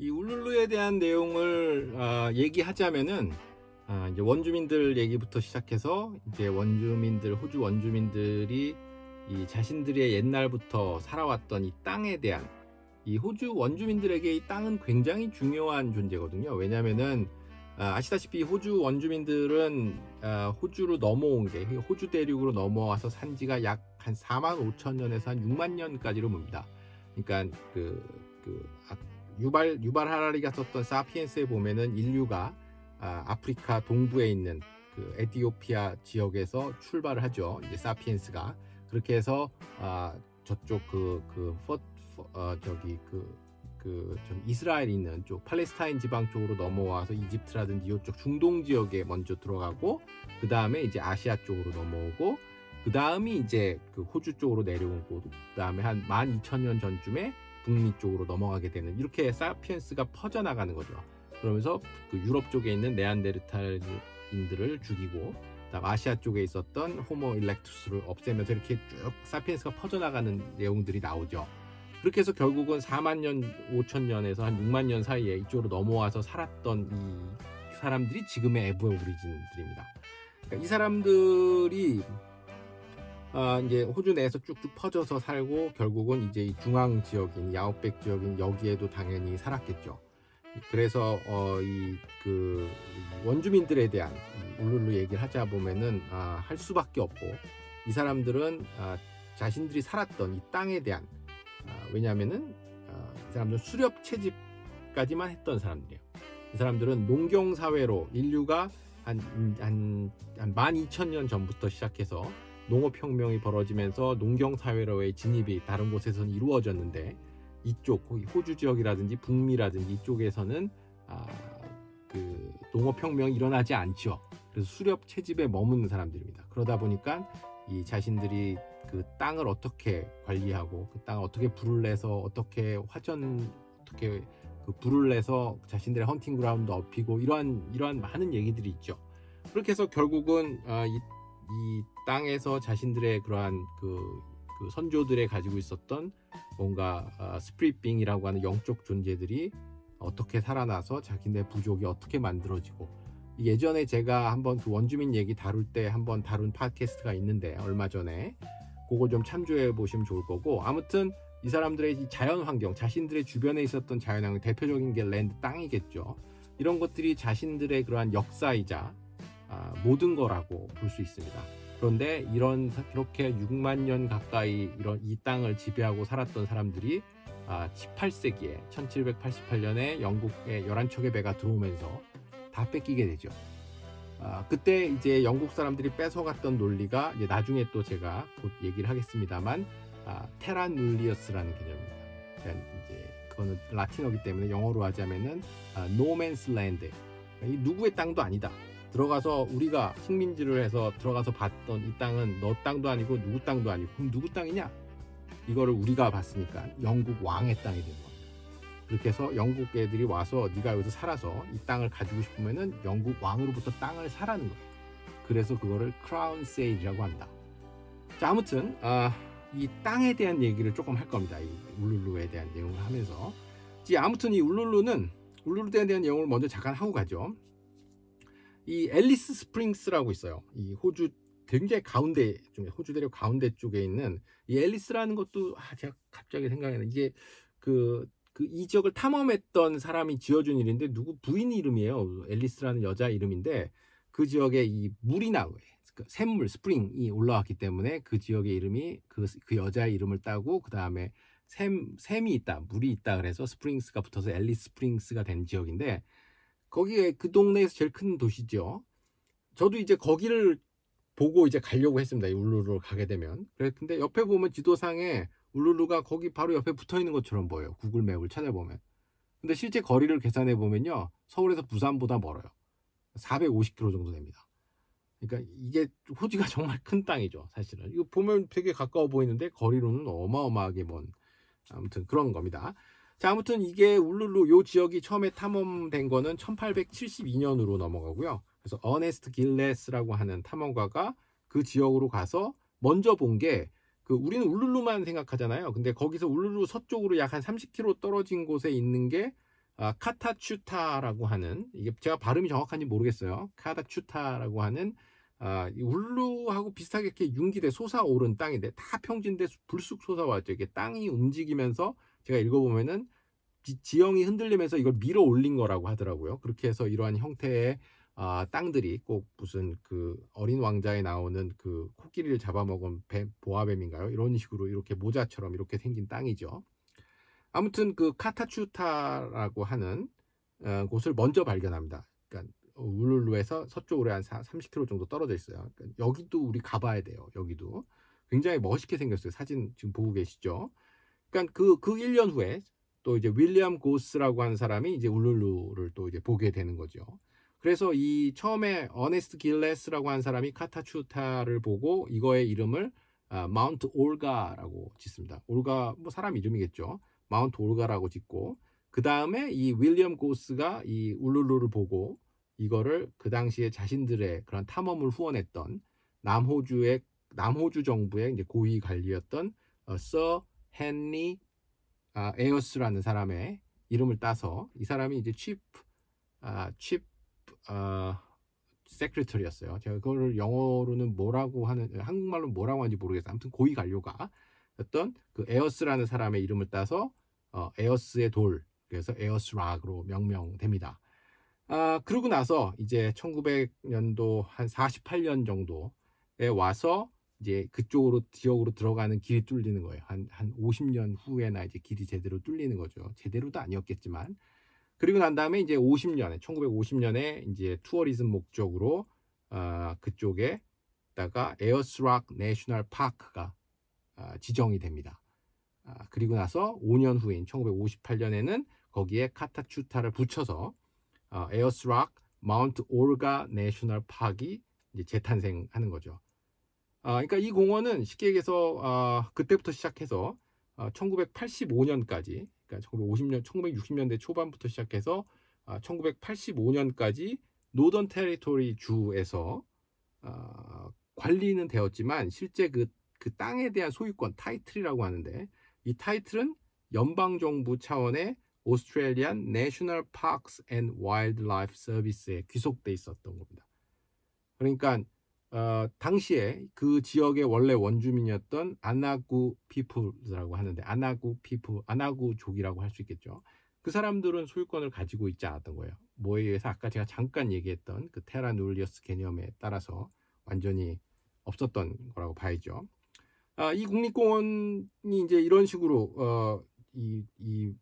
울룰루에 대한 내용을 어, 얘기하자면은 아, 이제 원주민들 얘기부터 시작해서 이제 원주민들 호주 원주민들이 이 자신들의 옛날부터 살아왔던 이 땅에 대한 이 호주 원주민들에게 이 땅은 굉장히 중요한 존재거든요. 왜냐하면은 아, 아시다시피 호주 원주민들은 아, 호주로 넘어온 게 호주 대륙으로 넘어와서 산 지가 약 한 4만 5천 년에서 한 6만 년까지로 봅니다. 그러니까 그, 그 아, 유발 유발 하라리가 썼던 사피엔스에 보면은 인류가 아, 아프리카 동부에 있는 그 에티오피아 지역에서 출발을 하죠. 이제 사피엔스가 그렇게 해서 아, 저쪽 그그 그, 어, 저기 그, 그 저기 이스라엘 있는 쪽 팔레스타인 지방 쪽으로 넘어와서 이집트라든지 이쪽 중동 지역에 먼저 들어가고 그 다음에 이제 아시아 쪽으로 넘어오고 그 다음이 이제 그 호주 쪽으로 내려오고 그 다음에 한 12,000년 전쯤에 북미 쪽으로 넘어가게 되는 이렇게 사피엔스가 퍼져나가는 거죠. 그러면서 그 유럽 쪽에 있는 네안데르탈인들을 죽이고 아시아 쪽에 있었던 호모 일렉투스를 없애면서 이렇게 쭉 사피엔스가 퍼져나가는 내용들이 나오죠. 그렇게 해서 결국은 4만 년, 5천 년에서 한 6만 년 사이에 이쪽으로 넘어와서 살았던 이 사람들이 지금의 에브 오리진들입니다. 그러니까 이 사람들이 아, 이제 호주 내에서 쭉쭉 퍼져서 살고 결국은 이제 이 중앙 지역인 야웃백 지역인 여기에도 당연히 살았겠죠. 그래서 어, 이 그 원주민들에 대한 울룰루 얘기를 하자 보면은 아, 할 수밖에 없고 이 사람들은 아, 자신들이 살았던 이 땅에 대한 아, 왜냐하면은 아, 이 사람들은 수렵 채집까지만 했던 사람들이에요. 이 사람들은 농경 사회로 인류가 한한 한 12,000년 전부터 시작해서 농업혁명이 벌어지면서 농경사회로의 진입이 다른 곳에서는 이루어졌는데 이쪽 호주 지역이라든지 북미라든지 이쪽에서는 아, 그 농업혁명이 일어나지 않죠. 그래서 수렵 채집에 머무는 사람들입니다. 그러다 보니까 이 자신들이 그 땅을 어떻게 관리하고 그 땅을 어떻게 불을 내서 어떻게 화전 어떻게 그 불을 내서 자신들의 hunting ground 넓히고 이러한 이러한 많은 얘기들이 있죠. 그렇게 해서 결국은 아, 이, 이 땅에서 자신들의 그러한 그, 그 선조들의 가지고 있었던 뭔가 어, spirit being이라고 하는 영적 존재들이 어떻게 살아나서 자기네 부족이 어떻게 만들어지고 예전에 제가 한번 그 원주민 얘기 다룰 때 한번 다룬 팟캐스트가 있는데 얼마 전에 그걸 좀 참조해 보시면 좋을 거고 아무튼 이 사람들의 자연 환경 자신들의 주변에 있었던 자연 환경 대표적인 게 랜드 땅이겠죠 이런 것들이 자신들의 그러한 역사이자 아, 모든 거라고 볼 수 있습니다. 그런데 이런 이렇게 6만 년 가까이 이런 이 땅을 지배하고 살았던 사람들이 아, 18세기에 1788년에 영국의 11척의 배가 들어오면서 다 뺏기게 되죠. 아, 그때 이제 영국 사람들이 뺏어갔던 논리가 이제 나중에 또 제가 곧 얘기를 하겠습니다만 아, terra nullius라는 개념입니다. 그러니까 이제 그거는 라틴어기 때문에 영어로 하자면은 아, no man's land. 이 누구의 땅도 아니다. 들어가서 우리가 식민지를 해서 들어가서 봤던 이 땅은 너 땅도 아니고 누구 땅도 아니고 그럼 누구 땅이냐? 이거를 우리가 봤으니까 영국 왕의 땅이 된 겁니다. 그렇게 해서 영국 애들이 와서 네가 여기서 살아서 이 땅을 가지고 싶으면은 영국 왕으로부터 땅을 사라는 거예요. 그래서 그거를 crown sale이라고 한다. 자 아무튼 아, 이 땅에 대한 얘기를 조금 할 겁니다. 이 울룰루에 대한 내용을 하면서. 아무튼 이 울룰루는 울룰루에 대한 내용을 먼저 잠깐 하고 가죠. 이 앨리스 스프링스라고 있어요. 이 호주 굉장히 가운데 좀 호주 대륙 가운데 쪽에 있는 이 앨리스라는 것도 아 제가 갑자기 생각이 나 이게 그 그이 지역을 탐험했던 사람이 지어준 이름인데 누구 부인 이름이에요. 앨리스라는 여자 이름인데 그 지역에 이 물이 나고 그 샘물 spring이 올라왔기 때문에 그 지역의 이름이 그, 그 여자의 이름을 따고 그 다음에 샘 샘이 있다 물이 있다 그래서 Springs가 붙어서 앨리스 스프링스가 된 지역인데 거기에 그 동네에서 제일 큰 도시죠. 저도 이제 거기를 보고 이제 가려고 했습니다. 울루루를 가게 되면. 근데 옆에 보면 지도상에 울루루가 거기 바로 옆에 붙어 있는 것처럼 보여요. Google Map을 찾아보면. 근데 실제 거리를 계산해 보면요. 서울에서 부산보다 멀어요. 450km 정도 됩니다. 그러니까 이게 호주가 정말 큰 땅이죠. 사실은. 이거 보면 되게 가까워 보이는데 거리로는 어마어마하게 먼 아무튼 그런 겁니다. 자, 아무튼 이게 울룰루 요 지역이 처음에 탐험된 거는 1872년으로 넘어가고요. 그래서 어네스트 길레스라고 하는 탐험가가 그 지역으로 가서 먼저 본 게 그 우리는 울룰루만 생각하잖아요. 근데 거기서 울룰루 서쪽으로 약 한 30km 떨어진 곳에 있는 게 아, 카타추타라고 하는 이게 제가 발음이 정확한지 모르겠어요. 카타추타라고 하는 아, 이 울루하고 비슷하게 이렇게 융기대 솟아오른 땅인데 다 평지인데 불쑥 솟아왔죠. 이게 땅이 움직이면서 제가 읽어보면은 지, 형이 흔들리면서 이걸 밀어 올린 거라고 하더라고요. 그렇게 해서 이러한 형태의 아, 땅들이 꼭 무슨 그 어린 왕자에 나오는 그 코끼리를 잡아먹은 뱀, 보아뱀인가요? 이런 식으로 이렇게 모자처럼 이렇게 생긴 땅이죠. 아무튼 그 카타추타라고 하는 어, 곳을 먼저 발견합니다. 그러니까 울룰루에서 서쪽으로 한 30km 정도 떨어져 있어요. 그러니까 여기도 우리 가봐야 돼요. 여기도 굉장히 멋있게 생겼어요. 사진 지금 보고 계시죠? 그러니까 그, 그 1년 후에 또 이제 윌리엄 고스라고 하는 사람이 이제 울룰루를 또 이제 보게 되는 거죠. 그래서 이 처음에 어네스트 길레스라고 하는 사람이 카타추타를 보고 이거의 이름을 아, Mount Olga라고 짓습니다. 올가 뭐 사람 이름이겠죠. Mount Olga라고 짓고 그 다음에 이 윌리엄 고스가 이 울루루를 보고 이거를 그 당시에 자신들의 그런 탐험을 후원했던 남호주의 남호주 정부의 이제 고위 관리였던 어, Sir 헨리 아, 에어스라는 사람의 이름을 따서 이 사람이 이제 chief 아, chief 아, secretary였어요. 제가 그거를 영어로는 뭐라고 하는 한국말로 뭐라고 하는지 모르겠어요. 아무튼 고위 관료였던 그 에어스라는 사람의 이름을 따서 어, 에어스의 돌 그래서 Ayers Rock으로 명명됩니다. 아, 그러고 나서 이제 1900년도 한 48년 정도에 와서 이제 그쪽으로 지역으로 들어가는 길이 뚫리는 거예요. 한, 한 50년 후에나 이제 길이 제대로 뚫리는 거죠. 제대로도 아니었겠지만. 그리고 난 다음에 이제 50년에, 1950년에 이제 tourism 목적으로, 아, 그쪽에다가 Ayers Rock National Park가 아, 지정이 됩니다. 아, 그리고 나서 5년 후인 1958년에는 거기에 카타추타를 붙여서 어, Ayers Rock Mount Olga National Park이 이제 재탄생하는 거죠. 아, 그러니까 이 공원은 쉽게 얘기해서 아, 그때부터 시작해서 아, 1985년까지 그러니까 1950년 1960년대 초반부터 시작해서 아, 1985년까지 노던 테리토리 주에서 아, 관리는 되었지만 실제 그, 그 땅에 대한 소유권 타이틀이라고 하는데 이 타이틀은 연방 정부 차원의 Australian National Parks and Wildlife Service에 귀속돼 있었던 겁니다. 그러니까 어, 당시에 그 지역의 원래 원주민이었던 아나구 people이라고 하는데 아나구 people, 아나구족이라고 할 수 있겠죠. 그 사람들은 소유권을 가지고 있지 않았던 거예요. 뭐에 의해서 아까 제가 잠깐 얘기했던 그 테라 누리어스 개념에 따라서 완전히 없었던 거라고 봐야죠. 아, 이 국립공원이 이제 이런 식으로 어, 이, 이,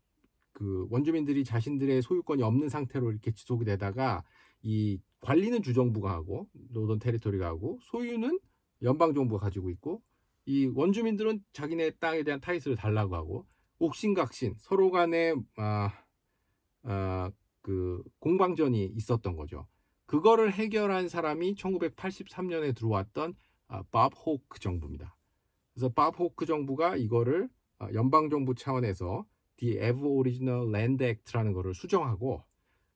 그 원주민들이 자신들의 소유권이 없는 상태로 이렇게 지속이 되다가 이 관리는 주정부가 하고 노던 테리토리가 하고 소유는 연방 정부가 가지고 있고 이 원주민들은 자기네 땅에 대한 타이틀을 달라고 하고 옥신각신 서로 간에 아, 아, 그 공방전이 있었던 거죠. 그거를 해결한 사람이 1983년에 들어왔던 아, 밥 호크 정부입니다. 그래서 밥 호크 정부가 이거를 아, 연방 정부 차원에서 The Aboriginal Land Act라는 거를 수정하고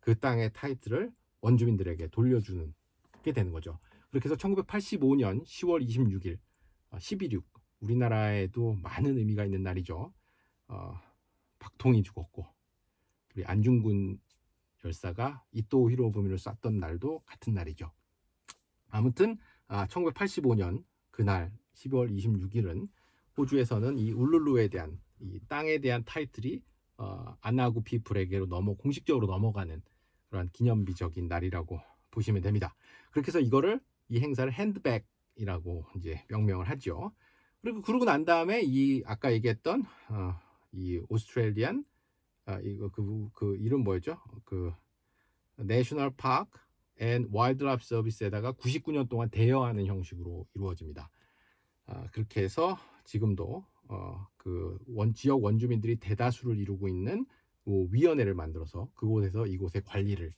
그 땅의 타이틀을 원주민들에게 돌려주는 게 되는 거죠. 그렇게 해서 1985년 10월 26일 11.6 우리나라에도 많은 의미가 있는 날이죠. 어, 박통이 죽었고 우리 안중근 열사가 이토 히로부미를 쐈던 날도 같은 날이죠. 아무튼 아, 1985년 그날 12월 26일은 호주에서는 이 울룰루에 대한 이 땅에 대한 타이틀이 어, 아나구 피플에게로 넘어 공식적으로 넘어가는 그런 기념비적인 날이라고 보시면 됩니다. 그렇게 해서 이거를 이 행사를 handback이라고 이제 명명을 하죠. 그리고 그러고 난 다음에 이 아까 얘기했던 어, 이 Australian 아, 이거 그, 그 이름 뭐였죠? 그 National Park and Wildlife Service에다가 99년 동안 대여하는 형식으로 이루어집니다. 아, 그렇게 해서 지금도 어, 그 원 지역 원주민들이 대다수를 이루고 있는 뭐 위원회를 만들어서 그곳에서 이곳의 관리를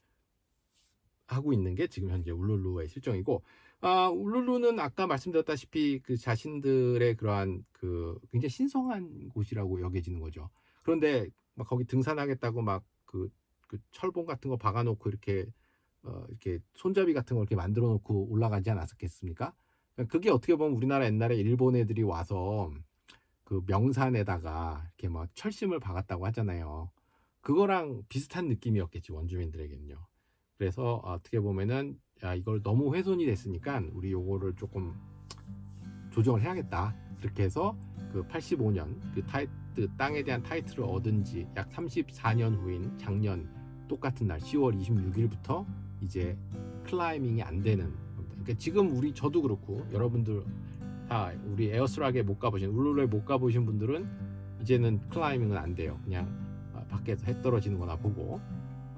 하고 있는 게 지금 현재 울룰루의 실정이고 아, 울룰루는 아까 말씀드렸다시피 그 자신들의 그러한 그 굉장히 신성한 곳이라고 여겨지는 거죠. 그런데 막 거기 등산하겠다고 막그 그 철봉 같은 거 박아놓고 이렇게 어, 이렇게 손잡이 같은 거 이렇게 만들어 놓고 올라가지 않았겠습니까? 그게 어떻게 보면 우리나라 옛날에 일본 애들이 와서 그 명산에다가 이렇게 막 철심을 박았다고 하잖아요. 그거랑 비슷한 느낌이었겠지 원주민들에게는요. 그래서 어떻게 보면은 야, 이걸 너무 훼손이 됐으니까 우리 요거를 조금 조정을 해야겠다. 그렇게 해서 그 85년 그 타이, 그 땅에 대한 타이틀을 얻은 지 약 34년 후인 작년 똑같은 날 10월 26일부터 이제 클라이밍이 안 되는 겁니다. 그러니까 지금 우리 저도 그렇고 여러분들 다 우리 에어스락에 못 가보신 울룰루에 못 가보신 분들은 이제는 클라이밍은 안 돼요. 그냥 아, 밖에서 해 떨어지는 거나 보고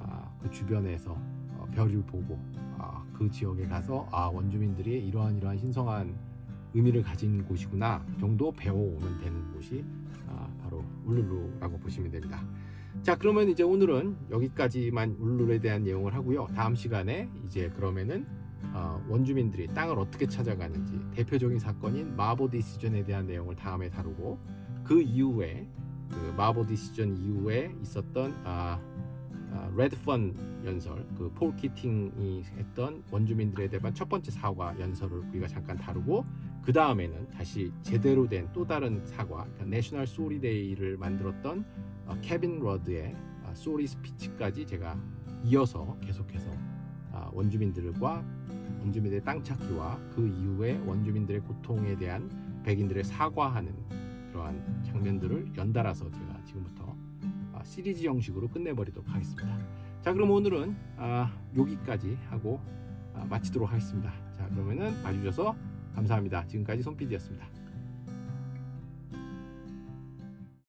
아, 그 주변에서 어, 별을 보고 아, 그 지역에 가서 아 원주민들이 이러한 이러한 신성한 의미를 가진 곳이구나 정도 배워오면 되는 곳이 아, 바로 울룰루라고 보시면 됩니다. 자 그러면 이제 오늘은 여기까지만 울룰루에 대한 내용을 하고요. 다음 시간에 이제 그러면은 어, 원주민들이 땅을 어떻게 찾아가는지 대표적인 사건인 마보 decision에 대한 내용을 다음에 다루고 그 이후에 그 마보 decision 이후에 있었던 아, 아, 레드펀 연설, 그 폴 키팅이 했던 원주민들에 대한 첫 번째 사과 연설을 우리가 잠깐 다루고 그 다음에는 다시 제대로 된 또 다른 사과, 그러니까 National Sorry Day를 만들었던 어, 케빈 러드의 아, Sorry Speech까지 제가 이어서 계속해서 아, 원주민들과 원주민들의 땅 찾기와 그 이후에 원주민들의 고통에 대한 백인들의 사과하는 그러한 장면들을 연달아서 제가 지금부터 아, 시리즈 형식으로 끝내버리도록 하겠습니다. 자, 그럼 오늘은 아, 여기까지 하고 아, 마치도록 하겠습니다. 자, 그러면은 봐주셔서 감사합니다. 지금까지 손PD였습니다.